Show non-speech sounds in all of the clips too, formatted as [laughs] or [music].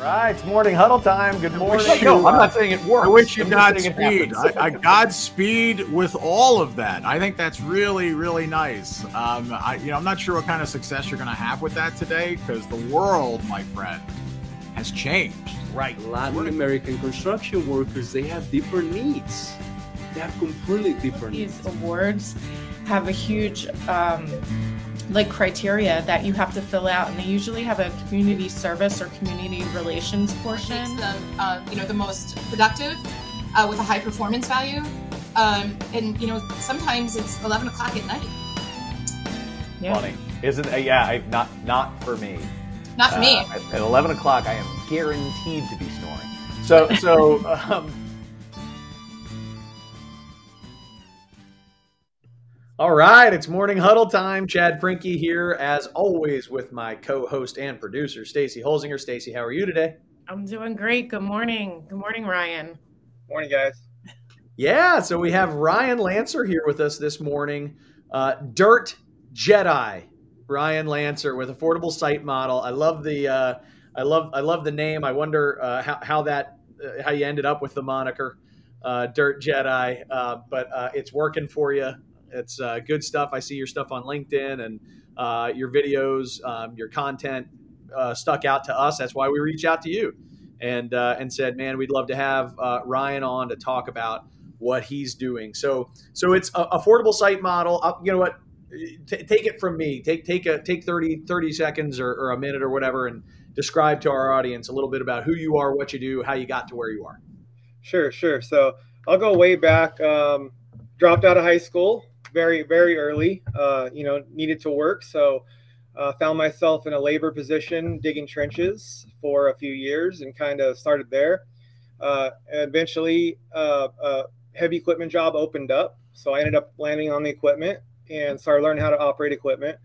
right, it's morning huddle time. Good morning. you- no, I'm not saying it works. I wish you I'm just saying it Godspeed. I, I Godspeed with all of that. I think that's really, really nice. Um, I, you know, I'm not sure what kind of success you're going to have with that today because the world, my friend, has changed. right. Latin American construction workers, they have different needs. They have completely different needs. these needs. awards have a huge um, like criteria that you have to fill out and they usually have a community service or community relations portion makes them, uh, you know, the most productive uh, with a high performance value. Um, and you know, sometimes it's 11 o'clock at night. yeah. Funny, isn't? Uh, yeah, I, not not for me. Not for me. Uh, at, at 11 o'clock, I am guaranteed to be snoring. So, so. [laughs] Um, all right, it's morning huddle time. Chad Prinkey here, as always, with my co-host and producer Stacy Holzinger. Stacy, how are you today? i'm doing great good morning good morning ryan Morning, guys. Yeah, so we have Ryan Lanser here with us this morning. Uh, Dirt Jedi, Ryan Lanser with Affordable Site Model. I love the uh, I love I love the name. I wonder uh, how how that uh, how you ended up with the moniker uh, Dirt Jedi, uh, but uh, it's working for you. It's uh, good stuff. I see your stuff on LinkedIn and uh, your videos, um, your content uh, stuck out to us. That's why we reached out to you and uh, and said, "Man, we'd love to have uh, Ryan on to talk about what he's doing." So so it's a affordable site model. Uh, you know what? T- take it from me. Take take a take 30, 30 seconds or, or a minute or whatever, and describe to our audience a little bit about who you are, what you do, how you got to where you are. Sure, sure. So I'll go way back. Um, dropped out of high school very, very early. Uh, you know, needed to work, so uh, found myself in a labor position digging trenches for a few years and kind of started there. Uh, eventually, uh, a heavy equipment job opened up, so I ended up landing on the equipment and started learning how to operate equipment.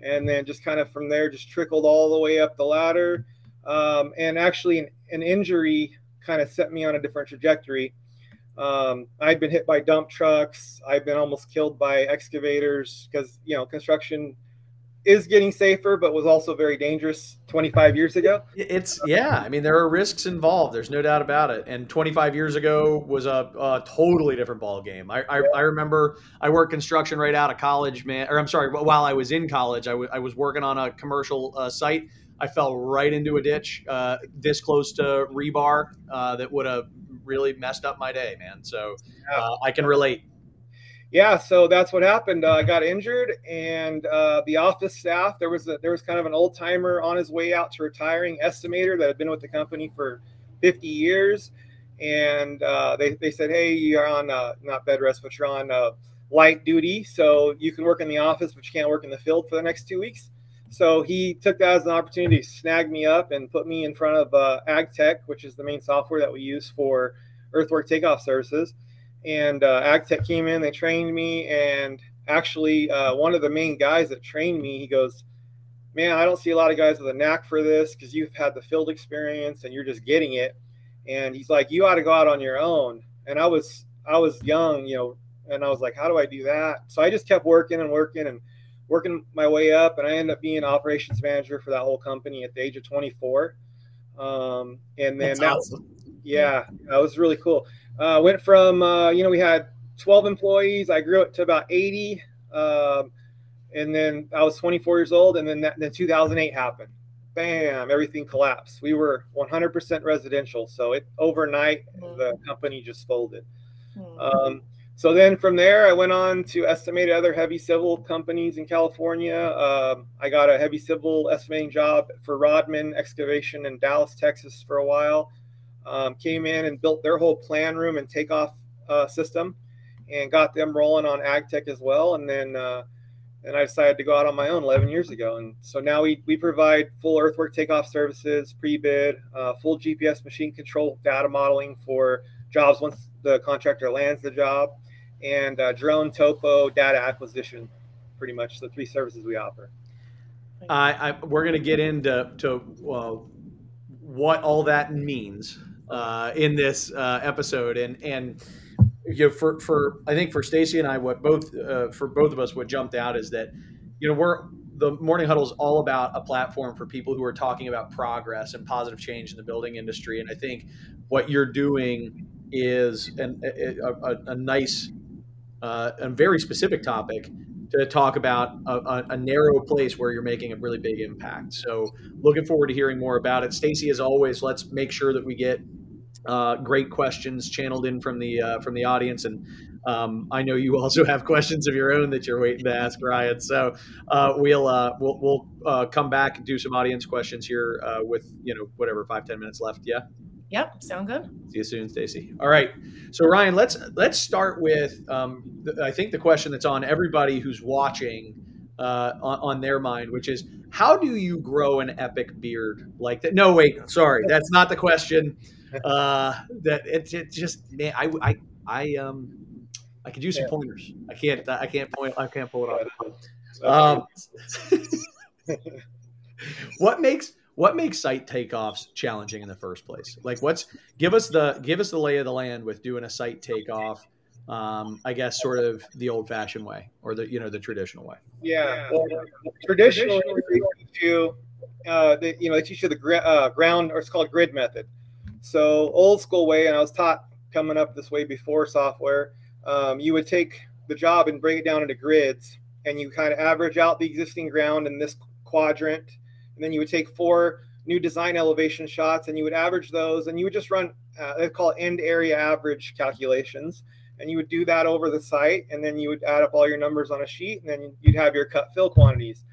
And then just kind of from there, just trickled all the way up the ladder. Um, and actually, an, an injury kind of set me on a different trajectory. Um, I've been hit by dump trucks. I've been almost killed by excavators because you know construction is getting safer, but was also very dangerous 25 years ago. It's yeah. I mean, there are risks involved. There's no doubt about it. And 25 years ago was a, a totally different ball game. I, I, I remember I worked construction right out of college, man. Or I'm sorry, while I was in college, I, w- I was working on a commercial uh, site. I fell right into a ditch, uh, this close to rebar, uh, that would have really messed up my day, man. So uh, I can relate. yeah so that's what happened uh, i got injured and uh, the office staff there was a, there was kind of an old timer on his way out to retiring estimator that had been with the company for 50 years and uh, they, they said hey you're on uh, not bed rest but you're on uh, light duty so you can work in the office but you can't work in the field for the next two weeks so he took that as an opportunity to snag me up and put me in front of uh, AGTEK which is the main software that we use for earthwork takeoff services and uh, AGTEK came in, they trained me, and actually uh, one of the main guys that trained me, he goes, "Man, I don't see a lot of guys with a knack for this because you've had the field experience and you're just getting it." And he's like, "You ought to go out on your own." And I was I was young, you know, and I was like, "How do I do that?" So I just kept working and working and working my way up, and I ended up being operations manager for that whole company at the age of 24. Um, and then That's that, awesome. yeah, that was really cool. Uh, went from uh, you know we had 12 employees. I grew it to about 80, um, and then I was 24 years old, and then that, then 2008 happened. Bam! Everything collapsed. We were 100% residential, so it overnight the company just folded. Hmm. Um, so then from there, I went on to estimate other heavy civil companies in California. Um, I got a heavy civil estimating job for Rodman Excavation in Dallas, Texas for a while. Um, came in and built their whole plan room and takeoff uh, system and got them rolling on AGTEK as well. And then uh, then I decided to go out on my own 11 years ago. And so now we, we provide full earthwork takeoff services, pre-bid, uh, full GPS machine control data modeling for jobs once the contractor lands the job, and uh, drone topo data acquisition. Pretty much the three services we offer. I, we're going to get into to what all that means uh, in this uh, episode, and and you know, for for I think for Stacy and I, what both uh, for both of us, what jumped out is that you know we're the morning huddle is all about a platform for people who are talking about progress and positive change in the building industry. And I think what you're doing is an, a, a, a nice uh, a very specific topic to talk about a, a, narrow place where you're making a really big impact. So, looking forward to hearing more about it. Stacy, as always, let's make sure that we get uh, great questions channeled in from the uh, from the audience, and um, I know you [laughs] also have questions of your own that you're waiting to ask Ryan. So uh, we'll uh, we'll, we'll uh, come back and do some audience questions here uh, with you know whatever five ten minutes left. Yeah. Yep, sound good. See you soon, Stacy. All right, so Ryan, let's let's start with um, the, I think the question that's on everybody who's watching uh, on, on, their mind, which is how do you grow an epic beard like that? No, wait, sorry, that's not the question. Uh, that it's it just man, I I I um I could use some pointers. I can't I can't point I can't pull it off. [laughs] Um, [laughs] what makes what makes site takeoffs challenging in the first place? Like, what's give us the give us the lay of the land with doing a site takeoff? Um, I guess sort of the old-fashioned way, or the you know the traditional way. Yeah, well, traditionally they teach you, uh, they, you know, they teach you the gr- uh, ground, or it's called grid method. So old school way, and I was taught coming up this way before software. Um, you would take the job and break it down into grids, and you kind of average out the existing ground in this quadrant and then you would take four new design elevation shots and you would average those and you would just run uh, they call end area average calculations and you would do that over the site and then you would add up all your numbers on a sheet and then you'd have your cut fill quantities.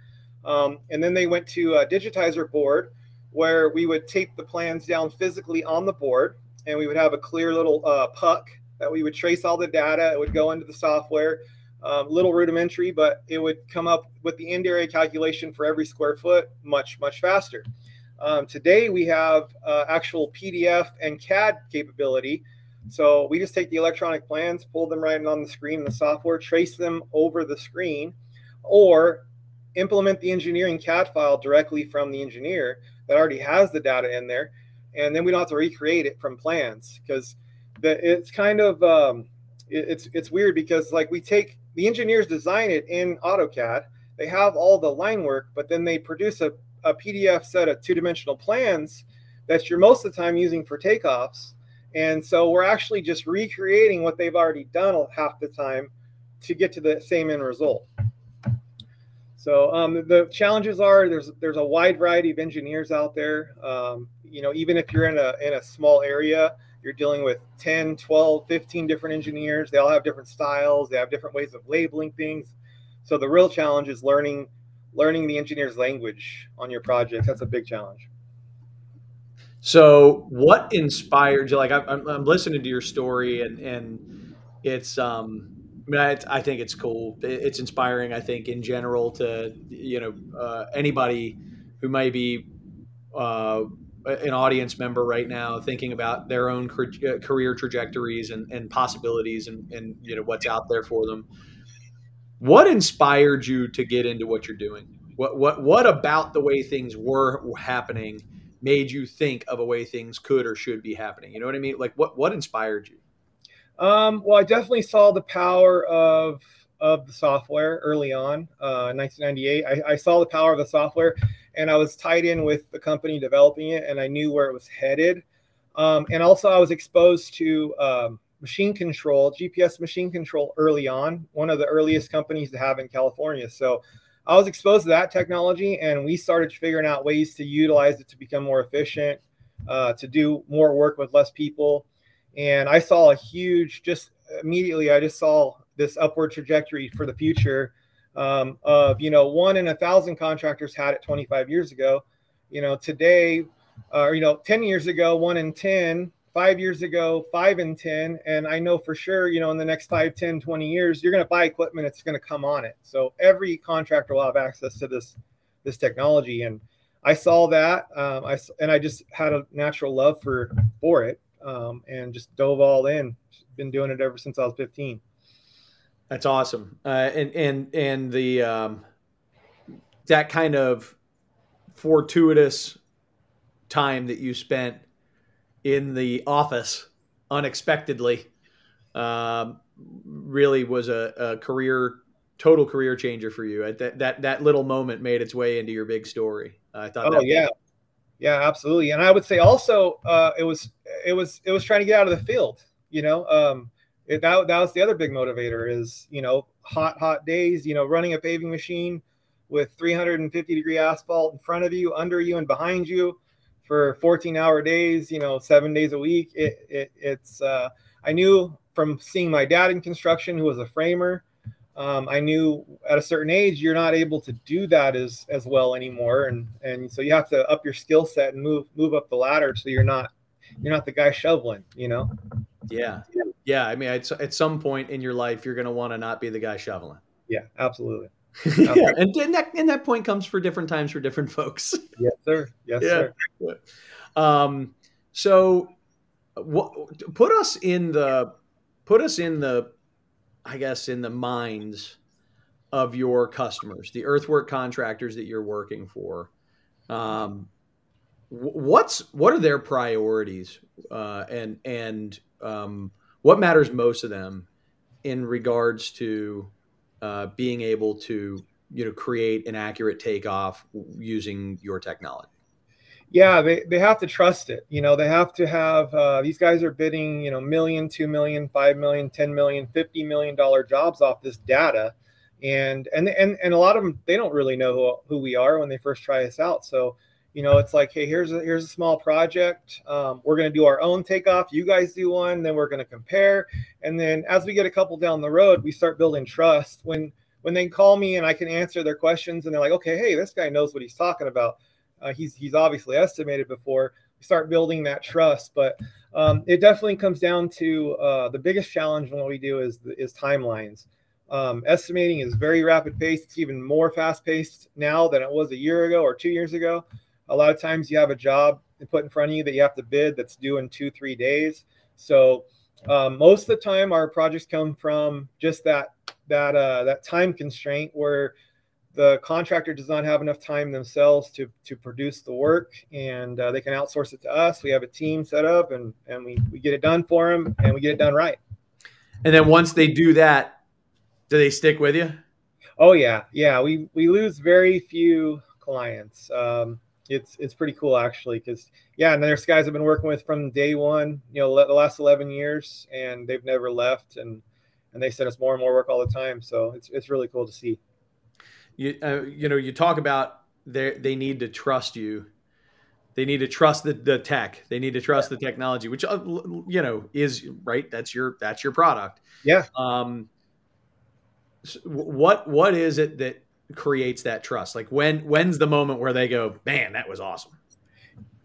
Um, and then they went to a digitizer board where we would tape the plans down physically on the board and we would have a clear little uh, puck that we would trace all the data it would go into the software um, little rudimentary, but it would come up with the end area calculation for every square foot much, much faster. Um, today we have uh, actual PDF and CAD capability. So we just take the electronic plans, pull them right on the screen in the software, trace them over the screen, or implement the engineering CAD file directly from the engineer that already has the data in there. And then we don't have to recreate it from plans because it's kind of um, it, it's it's weird because like we take the engineers design it in AutoCAD. They have all the line work, but then they produce a, a PDF set of two dimensional plans that you're most of the time using for takeoffs. And so we're actually just recreating what they've already done half the time to get to the same end result. So um, the challenges are there's there's a wide variety of engineers out there. Um, you know, even if you're in a in a small area, you're dealing with 10 12 15 different engineers. They all have different styles. They have different ways of labeling things. So the real challenge is learning learning the engineer's language on your projects. That's a big challenge. So what inspired you? Like i'm, I'm listening to your story and and it's um I mean, I, I think it's cool. It's inspiring. I think in general to you know uh, anybody who may be uh, an audience member right now thinking about their own uh, career trajectories and, and possibilities and, and you know what's out there for them. What inspired you to get into what you're doing? What what what about the way things were happening made you think of a way things could or should be happening? You know what i mean? Like what what inspired you? Um, well i definitely saw the power of of the software early on uh, 1998 I, I saw the power of the software and I was tied in with the company developing it, and I knew where it was headed. Um, and also, I was exposed to um, machine control, GPS machine control early on, one of the earliest companies to have in California. So I was exposed to that technology, and we started figuring out ways to utilize it to become more efficient, uh, to do more work with less people. And I saw a huge, just immediately, I just saw this upward trajectory for the future um, of you know one in a thousand contractors had it 25 years ago. You know today or uh, you know 10 years ago one in 10 five years ago five in 10 and i know for sure you know in the next 5 10 20 years you're going to buy equipment it's going to come on it. So every contractor will have access to this this technology. And i saw that um, i and i just had a natural love for for it um, and just dove all in. Been doing it ever since i was 15 that's awesome. Uh, and and and the um, that kind of fortuitous time that you spent in the office unexpectedly um, really was a, a, career total career changer for you. That that that little moment made its way into your big story. I thought. Oh that yeah, yeah, absolutely. And I would say also uh, it was it was it was trying to get out of the field. You know, um, it, that that was the other big motivator is you know hot hot days. You know, running a paving machine with 350 degree asphalt in front of you, under you, and behind you for 14 hour days. You know, seven days a week. It, it it's uh, I knew from seeing my dad in construction, who was a framer um, I knew at a certain age you're not able to do that as as well anymore, and and so you have to up your skill set and move move up the ladder so you're not you're not the guy shoveling, you know. Yeah, yeah. I mean, at, at some point in your life, you're going to want to not be the guy shoveling. Yeah, absolutely. [laughs] yeah, and, and that and that point comes for different times for different folks. [laughs] yes, sir. Yes, yeah. sir. Um, so, what put us in the put us in the I guess, in the minds of your customers, the earthwork contractors that you're working for. Um, what's what are their priorities, uh, and and um, what matters most to them in regards to uh, being able to you know create an accurate takeoff using your technology? yeah they, they have to trust it you know they have to have uh, these guys are bidding you know million two million five million ten million fifty million dollar jobs off this data and and and, and a lot of them they don't really know who, who we are when they first try us out so you know it's like hey here's a here's a small project um, we're going to do our own takeoff you guys do one then we're going to compare and then as we get a couple down the road we start building trust when when they call me and i can answer their questions and they're like okay hey this guy knows what he's talking about uh, he's he's obviously estimated before. We start building that trust, but um, it definitely comes down to uh, the biggest challenge in what we do is is timelines. Um, estimating is very rapid paced. It's even more fast paced now than it was a year ago or two years ago. A lot of times you have a job put in front of you that you have to bid that's due in two three days. So um, most of the time our projects come from just that that uh, that time constraint where the contractor does not have enough time themselves to to produce the work and uh, they can outsource it to us. We have a team set up and and we, we get it done for them and we get it done right. And then once they do that do they stick with you? Oh yeah. Yeah. We we lose very few clients. Um, it's it's pretty cool actually because yeah and there's guys i've been working with from day one you know the last 11 years and they've never left and and they send us more and more work all the time so it's, it's really cool to see. You uh, you know you talk about they they need to trust you. They need to trust the, the tech. They need to trust the technology which uh, you know is right that's your that's your product. Yeah. Um what what is it that creates that trust. Like when when's the moment where they go man that was awesome.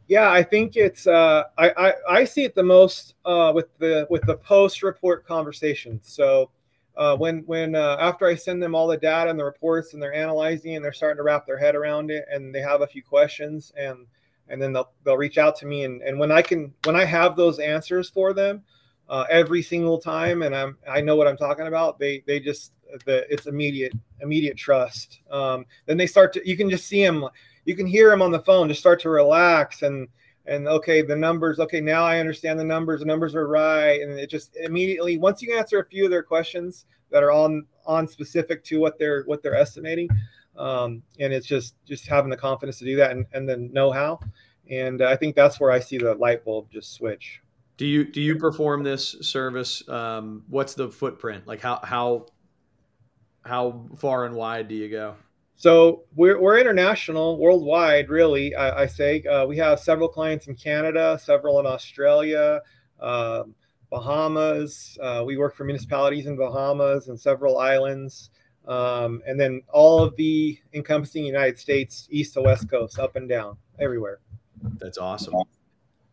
Yeah i think it's uh i i, I see it the most uh with the with the post report conversation so uh, when when uh, after I send them all the data and the reports and they're analyzing and they're starting to wrap their head around it and they have a few questions and and then they'll they'll reach out to me and and when I can when I have those answers for them uh, every single time and I'm I know what I'm talking about they they just the it's immediate immediate trust. Um, then they start to you can just see them you can hear them on the phone just start to relax and and okay the numbers okay now i understand the numbers the numbers are right and it just immediately once you answer a few of their questions that are on on specific to what they're what they're estimating um, and it's just just having the confidence to do that and, and then know how and i think that's where i see the light bulb just switch do you do you perform this service um, what's the footprint like how how how far and wide do you go so we're, we're international, worldwide, really. I, I say uh, we have several clients in Canada, several in Australia, um, Bahamas. Uh, we work for municipalities in Bahamas and several islands, um, and then all of the encompassing United States, east to west coast, up and down, everywhere. That's awesome.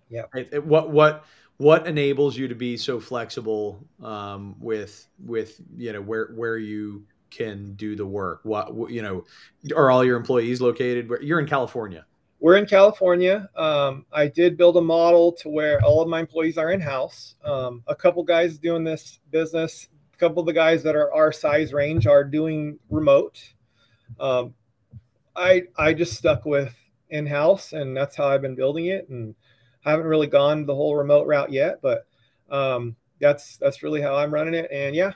Yeah. What what what enables you to be so flexible um, with with you know where where you can do the work? What you know, are all your employees located? where You're in California. We're in California. Um, I did build a model to where all of my employees are in house. Um, a couple guys doing this business. A couple of the guys that are our size range are doing remote. Um, I I just stuck with in house, and that's how I've been building it. And I haven't really gone the whole remote route yet, but um, that's that's really how I'm running it. And yeah,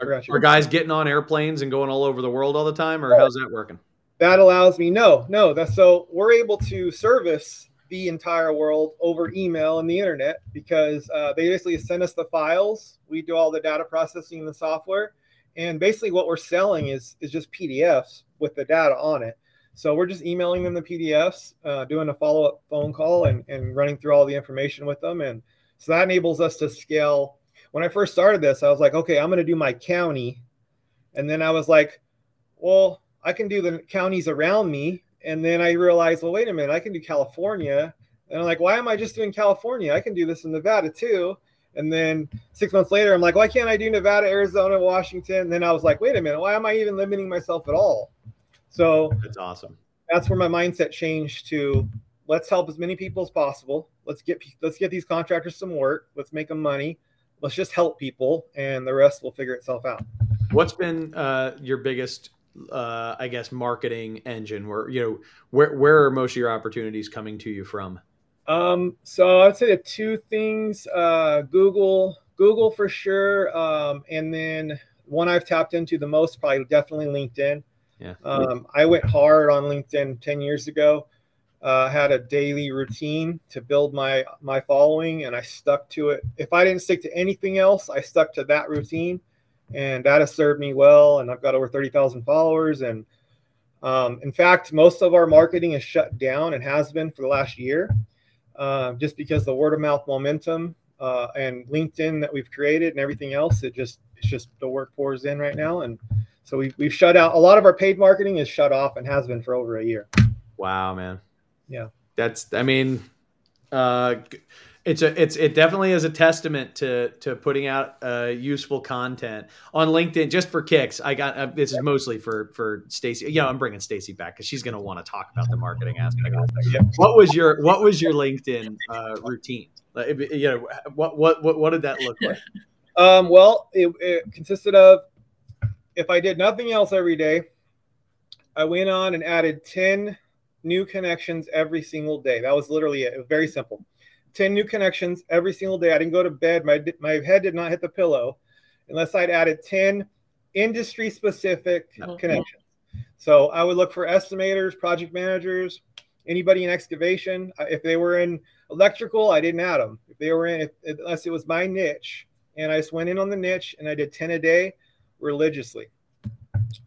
Are, are, guys getting on airplanes and going all over the world all the time, or how's that working? That allows me no, no. That's so we're able to service the entire world over email and the internet because uh, they basically send us the files. We do all the data processing in the software, and basically what we're selling is is just PDFs with the data on it. So we're just emailing them the PDFs, uh, doing a follow up phone call, and and running through all the information with them, and so that enables us to scale when I first started this, I was like, okay, I'm going to do my county. And then I was like, well, I can do the counties around me. And then I realized, well, wait a minute, I can do California. And I'm like, why am I just doing California? I can do this in Nevada too. And then six months later, I'm like, why can't I do Nevada, Arizona, Washington? And then I was like, wait a minute, why am I even limiting myself at all? So that's awesome. That's where my mindset changed to let's help as many people as possible. Let's get let's get these contractors some work. Let's make them money let's just help people and the rest will figure itself out what's been uh, your biggest uh, i guess marketing engine where you know where, where are most of your opportunities coming to you from um, so i'd say the two things uh, google google for sure um, and then one i've tapped into the most probably definitely linkedin yeah. Um, i went hard on linkedin 10 years ago. Uh, had a daily routine to build my my following and i stuck to it. If i didn't stick to anything else i stuck to that routine and that has served me well and i've got over 30000 followers and um, in fact most of our marketing is shut down and has been for the last year uh, just because the word of mouth momentum uh, and linkedin that we've created and everything else it just it's just the work pours in right now and so we've, we've shut out a lot of our paid marketing is shut off and has been for over a year wow man yeah that's i mean uh it's a it's it definitely is a testament to to putting out uh, useful content on LinkedIn just for kicks. I got uh, this is mostly for for Stacy. Yeah, I'm bringing Stacy back because she's going to want to talk about the marketing aspect. What was your what was your LinkedIn uh, routine? you know what what what what did that look like? Um, well, it, it consisted of if I did nothing else every day, I went on and added ten new connections every single day. That was literally it. It was very simple. 10 new connections every single day. I didn't go to bed. My, my head did not hit the pillow unless I'd added 10 industry specific okay. connections. So I would look for estimators, project managers, anybody in excavation. If they were in electrical, I didn't add them. If they were in, if, unless it was my niche, and I just went in on the niche and I did 10 a day religiously.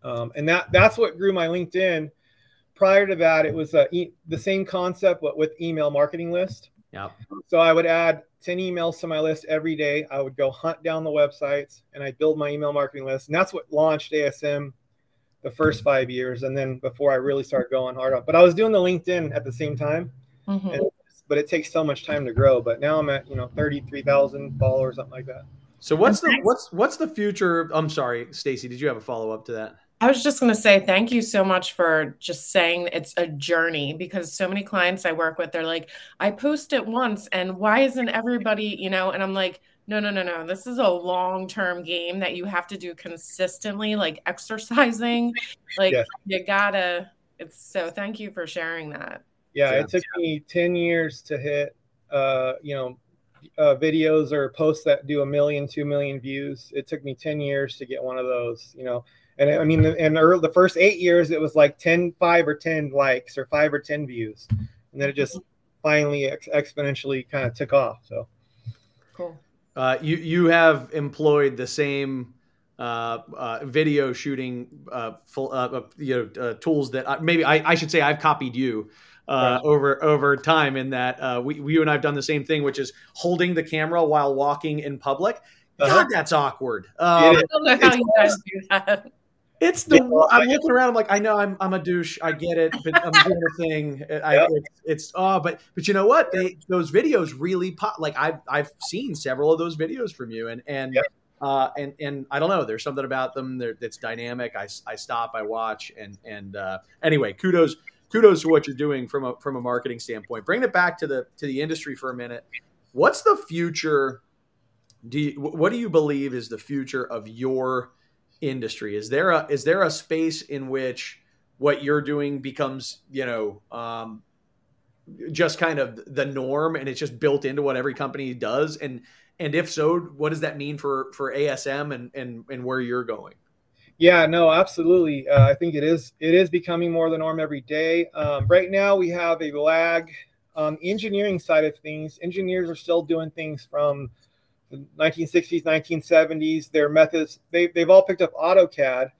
Um, and that that's what grew my LinkedIn prior to that, it was uh, e- the same concept, but with email marketing list. Yeah. So I would add 10 emails to my list every day. I would go hunt down the websites and I build my email marketing list. And that's what launched ASM the first five years. And then before I really started going hard on, but I was doing the LinkedIn at the same time. Mm-hmm. And, but it takes so much time to grow. But now I'm at, you know, 33,000 followers, something like that. So what's the, what's, what's the future? I'm sorry, Stacy, did you have a follow up to that? I was just going to say thank you so much for just saying it's a journey because so many clients I work with, they're like, I post it once and why isn't everybody, you know? And I'm like, no, no, no, no. This is a long term game that you have to do consistently, like exercising. [laughs] Like yes. you gotta, it's so thank you for sharing that. Yeah, so, it took yeah. me 10 years to hit, uh, you know, uh, videos or posts that do a million, two million views. It took me 10 years to get one of those, you know and I mean, in the first eight years, it was like 10, 5 or 10 likes or five or 10 views. And then it just finally ex- exponentially kind of took off. So cool. Uh, you, you have employed the same uh, uh, video shooting uh, full, uh, uh, you know, tools that I, maybe I, I, should say I've copied you right. over over time in that we, we, you and I've done the same thing, which is holding the camera while walking in public. God, uh-huh. that's awkward. I don't know how you guys do that. It's the yeah, I'm looking around. I'm like, I know I'm I'm a douche. I get it, but I'm doing a thing. I, yep. it's, it's oh, but but you know what? They those videos really pop. Like I've I've seen several of those videos from you, and and yep. uh, and and I don't know. There's something about them that's dynamic. I, I stop, I watch, and and uh, anyway, kudos kudos to what you're doing from a from a marketing standpoint. Bring it back to the to the industry for a minute. What's the future? Do you, what do you believe is the future of your industry? Is there a is there a space in which what you're doing becomes you know um, just kind of the norm and it's just built into what every company does and And if so, what does that mean for for ASM and and and where you're going? Yeah, no, absolutely. Uh, I think it is it is becoming more the norm every day. Um, right now, we have a lag on the engineering side of things. Engineers are still doing things from the 1960s, 1970s. Their methods they they've all picked up AutoCAD,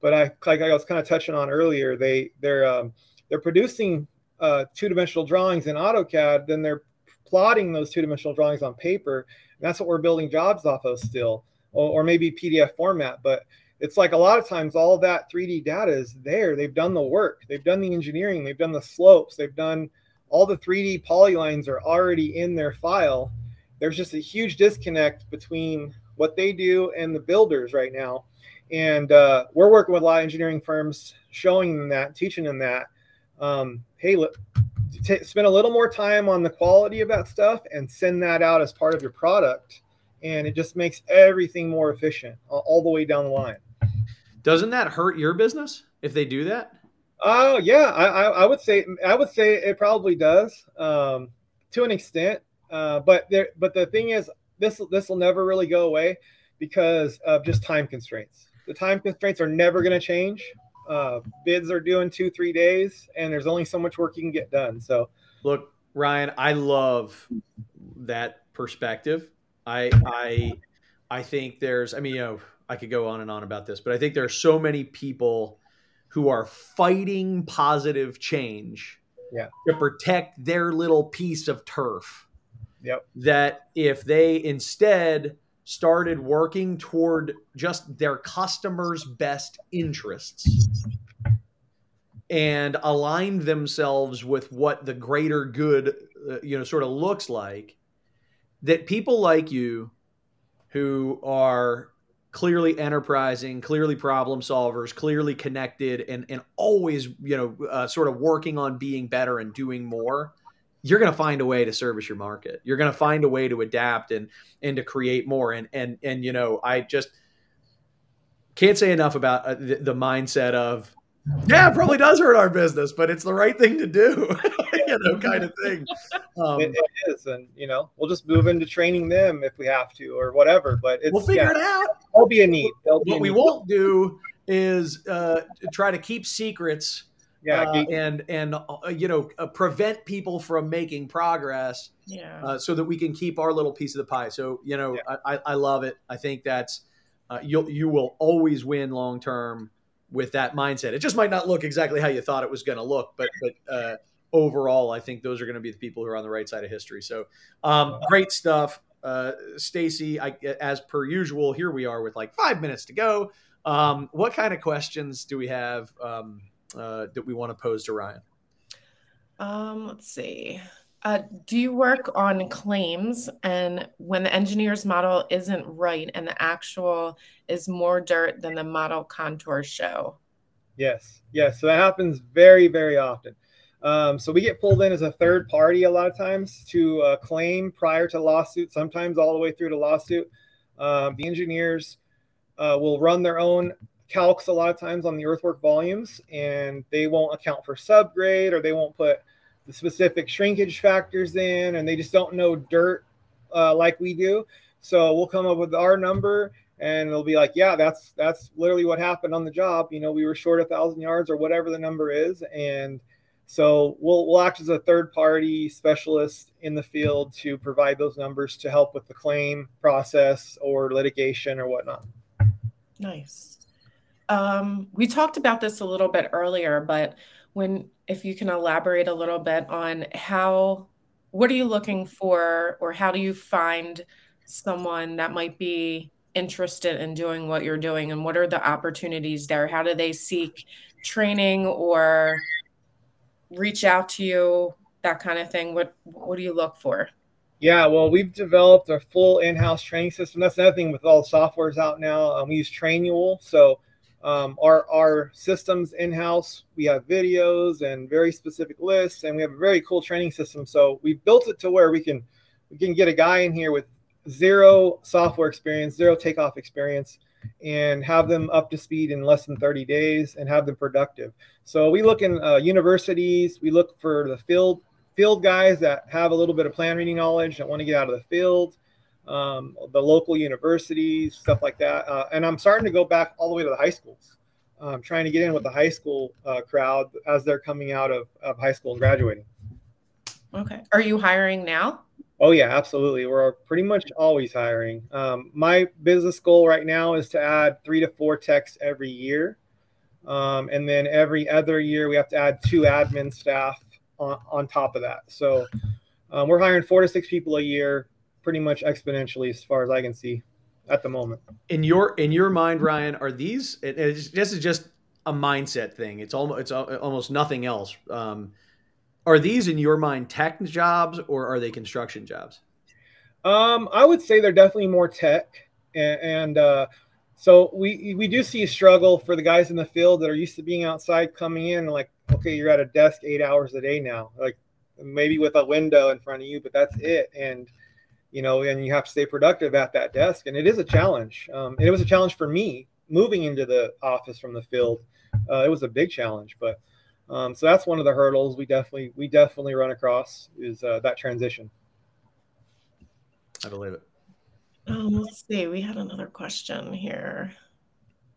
but I like I was kind of touching on earlier. They they're um, they're producing uh, two dimensional drawings in AutoCAD, then they're plotting those two dimensional drawings on paper. And that's what we're building jobs off of still, or, or maybe PDF format, but it's like a lot of times all of that 3D data is there. They've done the work, they've done the engineering, they've done the slopes, they've done all the 3D polylines are already in their file. There's just a huge disconnect between what they do and the builders right now. And uh, we're working with a lot of engineering firms, showing them that, teaching them that. Um, hey, look, t- spend a little more time on the quality of that stuff and send that out as part of your product. And it just makes everything more efficient all, all the way down the line. Doesn't that hurt your business if they do that? Oh yeah, I, I, I would say I would say it probably does um, to an extent. Uh, but there, but the thing is, this this will never really go away because of just time constraints. The time constraints are never going to change. Uh, bids are due in two three days, and there's only so much work you can get done. So, look, Ryan, I love that perspective. I I I think there's, I mean, you know I could go on and on about this, but I think there are so many people who are fighting positive change yeah. to protect their little piece of turf. Yep. That if they instead started working toward just their customers' best interests and aligned themselves with what the greater good, uh, you know, sort of looks like, that people like you who are clearly enterprising, clearly problem solvers, clearly connected, and and always you know uh, sort of working on being better and doing more. You're going to find a way to service your market. You're going to find a way to adapt and and to create more. And and and you know, I just can't say enough about uh, the, the mindset of yeah, it probably does hurt our business, but it's the right thing to do, [laughs] you know, kind of thing. Um, it, it is, and you know, we'll just move into training them if we have to, or whatever. But it's, we'll figure yeah, it out. There'll be a need. Be what we need. won't do is uh, try to keep secrets. Yeah, uh, and and uh, you know uh, prevent people from making progress. Yeah. Uh, so that we can keep our little piece of the pie. So you know, Yeah. I, I love it. I think that's uh, you'll you will always win long term with that mindset. It just might not look exactly how you thought it was going to look, but but uh, overall, I think those are going to be the people who are on the right side of history. So um, great stuff, uh, Stacy. As per usual, here we are with like five minutes to go. Um, what kind of questions do we have um, uh, that we want to pose to Ryan? Um, let's see. Uh, do you work on claims and when the engineer's model isn't right and the actual is more dirt than the model contours show? Yes, yes. So that happens very, very often. Um, so we get pulled in as a third party a lot of times to uh, claim prior to lawsuit, sometimes all the way through to lawsuit. Um, the engineers uh, will run their own calcs a lot of times on the earthwork volumes, and they won't account for subgrade or they won't put the specific shrinkage factors in, and they just don't know dirt uh, like we do. So we'll come up with our number, and they'll be like, "Yeah, that's that's literally what happened on the job. You know, we were short a thousand yards or whatever the number is, and so we'll we'll act as a third party specialist in the field to provide those numbers to help with the claim process or litigation or whatnot. Nice. Um, we talked about this a little bit earlier, but when if you can elaborate a little bit on how what are you looking for or how do you find someone that might be interested in doing what you're doing? And what are the opportunities there? How do they seek training or reach out to you? That kind of thing. What what do you look for? Yeah, well, we've developed a full in-house training system. That's another thing with all the softwares out now. Um, we use Trainual, so um, our our systems in-house. We have videos and very specific lists, and we have a very cool training system. So we built it to where we can we can get a guy in here with zero software experience, zero takeoff experience, and have them up to speed in less than 30 days and have them productive. So we look in uh, universities. We look for the field field guys that have a little bit of plan reading knowledge that want to get out of the field. Um, the local universities, stuff like that. Uh, and I'm starting to go back all the way to the high schools. I'm trying to get in with the high school uh, crowd as they're coming out of, of high school and graduating. Okay. Are you hiring now? Oh yeah, absolutely. We're pretty much always hiring. Um, my business goal right now is to add three to four techs every year, um, and then every other year we have to add two admin staff on, on top of that. So um, we're hiring four to six people a year, pretty much exponentially as far as I can see at the moment. In your in your mind, Ryan, are these? It, this is just a mindset thing. It's almost it's almost nothing else. Um, are these in your mind tech jobs or are they construction jobs? Um, I would say they're definitely more tech, and, and uh, so we we do see a struggle for the guys in the field that are used to being outside, coming in like, okay, you're at a desk eight hours a day now, like maybe with a window in front of you, but that's it, and you know, and you have to stay productive at that desk, and it is a challenge. Um, and it was a challenge for me moving into the office from the field. Uh, it was a big challenge, but um, so that's one of the hurdles we definitely we definitely run across is uh, that transition. I believe it. Um, let's see. We had another question here.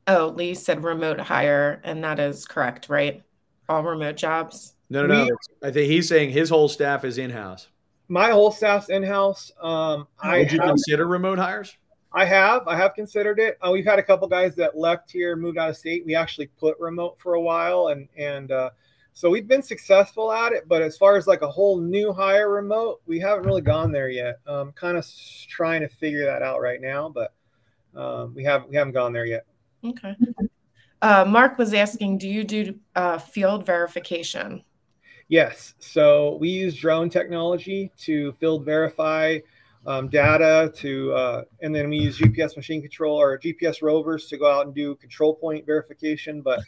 Oh, Lee said remote hire, and that is correct, right? All remote jobs. No, no, no. I think he's saying his whole staff is in house. My whole staff's in house. Um, I would you have, consider remote hires? I have. I have considered it. Uh, we've had a couple guys that left here, moved out of state. We actually put remote for a while, and and uh, so we've been successful at it. But as far as like a whole new hire remote, we haven't really gone there yet. Um, kind of trying to figure that out right now, but um, we haven't we haven't gone there yet. Okay. Uh, Mark was asking, do you do uh, field verification? Yes. So we use drone technology to field verify um, data to, uh, and then we use GPS machine control or GPS rovers to go out and do control point verification. But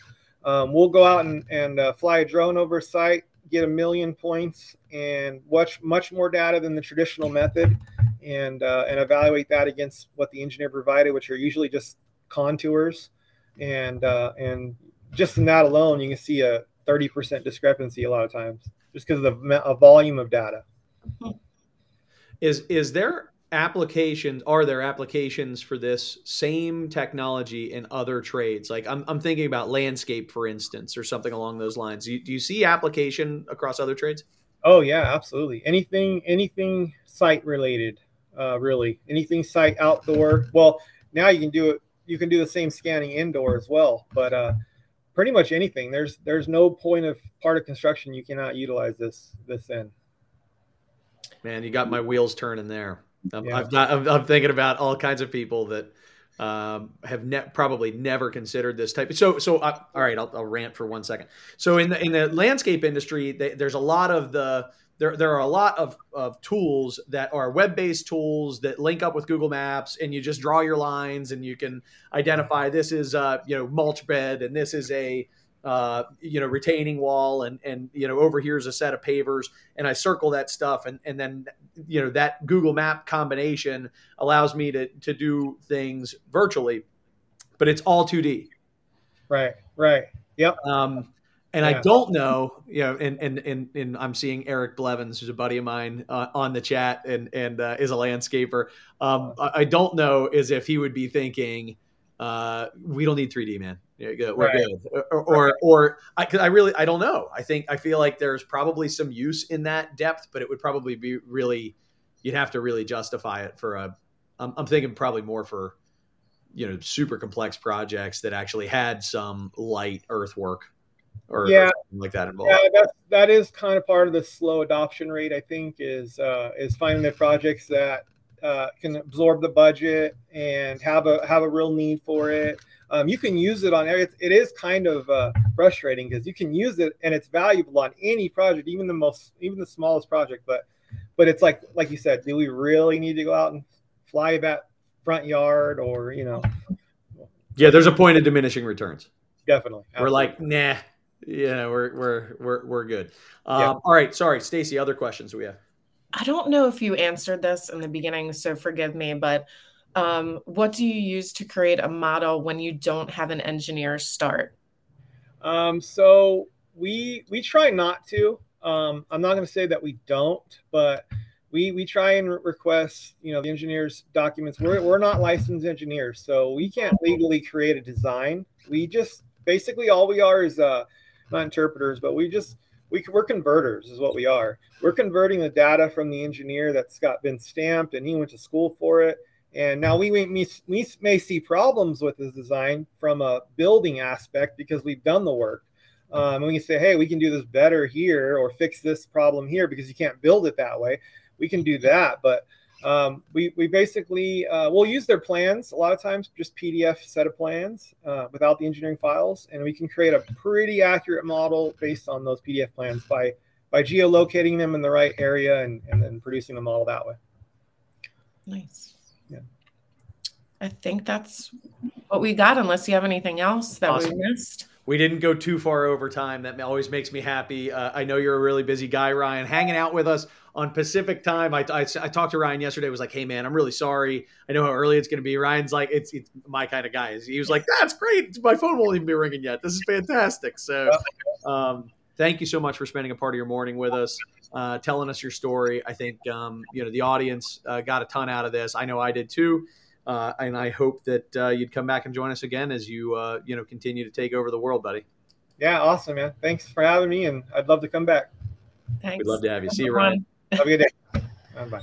um, we'll go out and, and uh, fly a drone over a site, get a million points, and watch much more data than the traditional method, and uh, and evaluate that against what the engineer provided, which are usually just contours, and uh, and just in that alone, you can see a 30% discrepancy a lot of times just because of the volume of data. Is is there applications? Are there applications for this same technology in other trades? Like I'm I'm thinking about landscape, for instance, or something along those lines. Do you, do you see application across other trades? Oh yeah, absolutely. Anything anything site related, uh, really. Anything site outdoor. Well, now you can do it. You can do the same scanning indoor as well, but uh, pretty much anything. There's there's no point of part of construction you cannot utilize this this in. Man, you got my wheels turning there. I'm, yeah. I've not, I'm, I'm, thinking about all kinds of people that um, have ne- probably never considered this type. So, so uh, all right, I'll, I'll, rant for one second. So, in the in the landscape industry, they, there's a lot of the there, there are a lot of, of tools that are web-based tools that link up with Google Maps, and you just draw your lines, and you can identify this is a you know mulch bed, and this is a uh, you know, retaining wall and, and, you know, over here's a set of pavers and I circle that stuff. And, and then, you know, that Google map combination allows me to, to do things virtually, but it's all 2D. Right. Right. Yep. Um, and yeah. I don't know, you know, and, and, and, and, I'm seeing Eric Blevins, who's a buddy of mine uh, on the chat and, and uh, is a landscaper. Um, I don't know as if he would be thinking, uh, we don't need 3D, man. We're right. good. Or, or, right. or I, I really, I don't know. I think, I feel like there's probably some use in that depth, but it would probably be really, you'd have to really justify it for a, I'm, I'm thinking probably more for, you know, super complex projects that actually had some light earthwork or, yeah, or like that involved. Yeah, that's, that is kind of part of the slow adoption rate, I think, is, uh, is finding the projects that uh, can absorb the budget and have a have a real need for it. Um, you can use it on it, it is kind of uh, frustrating because you can use it and it's valuable on any project, even the most even the smallest project. But but it's like like you said, do we really need to go out and fly that front yard or you know? Yeah, there's a point of diminishing returns. Definitely, absolutely. we're like nah. Yeah, we're we're we're we're good. Um, yeah. All right, sorry, Stacy. Other questions we have? I don't know if you answered this in the beginning, so forgive me, but um, what do you use to create a model when you don't have an engineer start? Um, so we we try not to. Um, I'm not going to say that we don't, but we we try and re- request you know the engineers documents we're, we're not licensed engineers so we can't legally create a design we just basically all we are is uh not interpreters but we just we, we're converters is what we are. We're converting the data from the engineer that's got been stamped and he went to school for it. And now we, we, we may see problems with his design from a building aspect because we've done the work. Um, and we can say hey we can do this better here or fix this problem here because you can't build it that way. We can do that. But um, we, we basically uh, we'll use their plans a lot of times, just PDF set of plans uh, without the engineering files, and we can create a pretty accurate model based on those PDF plans by by geolocating them in the right area and, and then producing the model that way. Nice. Yeah. I think that's what we got, unless you have anything else that Awesome. we missed. We didn't go too far over time. That always makes me happy. Uh, I know you're a really busy guy, Ryan, hanging out with us on Pacific time. I, I, I talked to Ryan yesterday. Was like, hey man, I'm really sorry. I know how early it's going to be. Ryan's like, it's, it's my kind of guy. He was like, that's great. My phone won't even be ringing yet. This is fantastic. So, um, thank you so much for spending a part of your morning with us, uh, telling us your story. I think um, you know the audience uh, got a ton out of this. I know I did too. Uh, and I hope that uh, you'd come back and join us again as you uh, you know continue to take over the world, buddy. Yeah, awesome, man. Thanks for having me, and I'd love to come back. Thanks. We'd love to have you. See you, Ryan. Have a good day. Bye.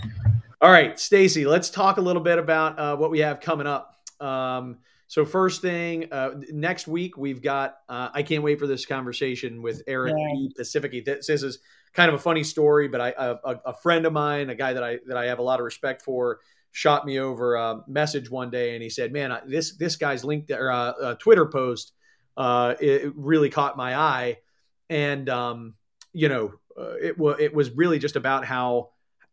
All right, Stacy, let's talk a little bit about uh, what we have coming up. Um, so first thing, uh, next week we've got. Uh, I can't wait for this conversation with Eric Yeah. E. Pacifici. This, this is kind of a funny story, but I a, a, a friend of mine, a guy that I that I have a lot of respect for, shot me over a message one day, and he said, "Man, I- this this guy's linked or uh, uh, Twitter post uh, it, it really caught my eye, and um, you know, uh, it was it was really just about how."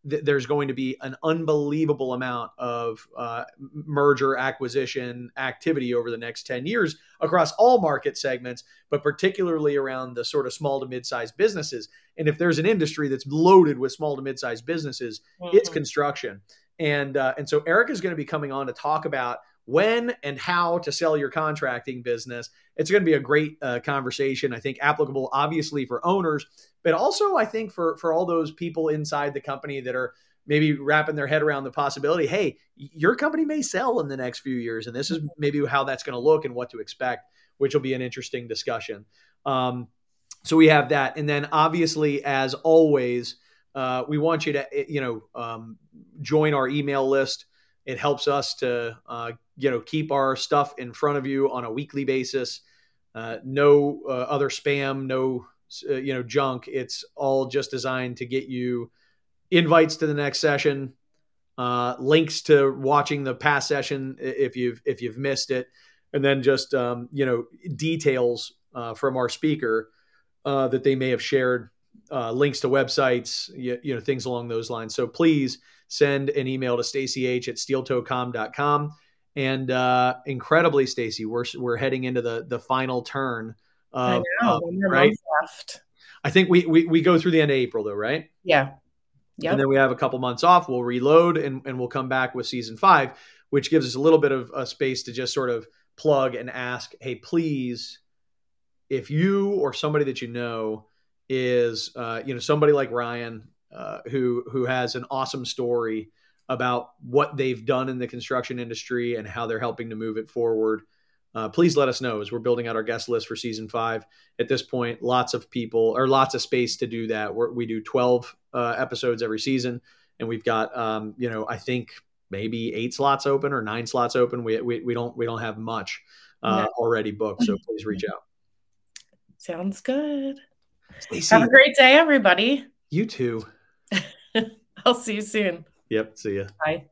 th- there's going to be an unbelievable amount of uh, merger acquisition activity over the next 10 years across all market segments, but particularly around the sort of small to mid-sized businesses. And if there's an industry that's loaded with small to mid-sized businesses, it's Mhm. construction. And uh, and so Eric is going to be coming on to talk about when and how to sell your contracting business. It's going to be a great uh, conversation. I think applicable, obviously, for owners, but also I think for for all those people inside the company that are maybe wrapping their head around the possibility. Hey, your company may sell in the next few years, and this is maybe how that's going to look and what to expect, which will be an interesting discussion. Um, so we have that, and then obviously, as always, uh, we want you to you know um, join our email list. It helps us to uh, you know keep our stuff in front of you on a weekly basis. Uh, no uh, other spam, no uh, you know junk. It's all just designed to get you invites to the next session, uh, links to watching the past session if you've if you've missed it, and then just um, you know details from our speaker that they may have shared, uh, links to websites, you, you know things along those lines. So please send an email to stacyh at steeltocom.com. And uh, incredibly, Stacy, we're we're heading into the the final turn. I know. of- more right? left. I think we, we we go through the end of April though, right? Yeah. Yep. and then we have a couple months off. We'll reload and, and we'll come back with season five, which gives us a little bit of a space to just sort of plug and ask, hey, please, if you or somebody that you know is, uh, you know, somebody like Ryan uh, who who has an awesome story about what they've done in the construction industry and how they're helping to move it forward. Uh, please let us know as we're building out our guest list for season five. At this point, lots of people or lots of space to do that. We're, we do 12 uh, episodes every season, and we've got, um, you know, I think maybe eight slots open or nine slots open. We, we, we don't we don't have much uh, already booked, so please reach out. Sounds good. Stacey, Have a great day, everybody. you too. [laughs] I'll see you soon. Yep. See ya. Bye.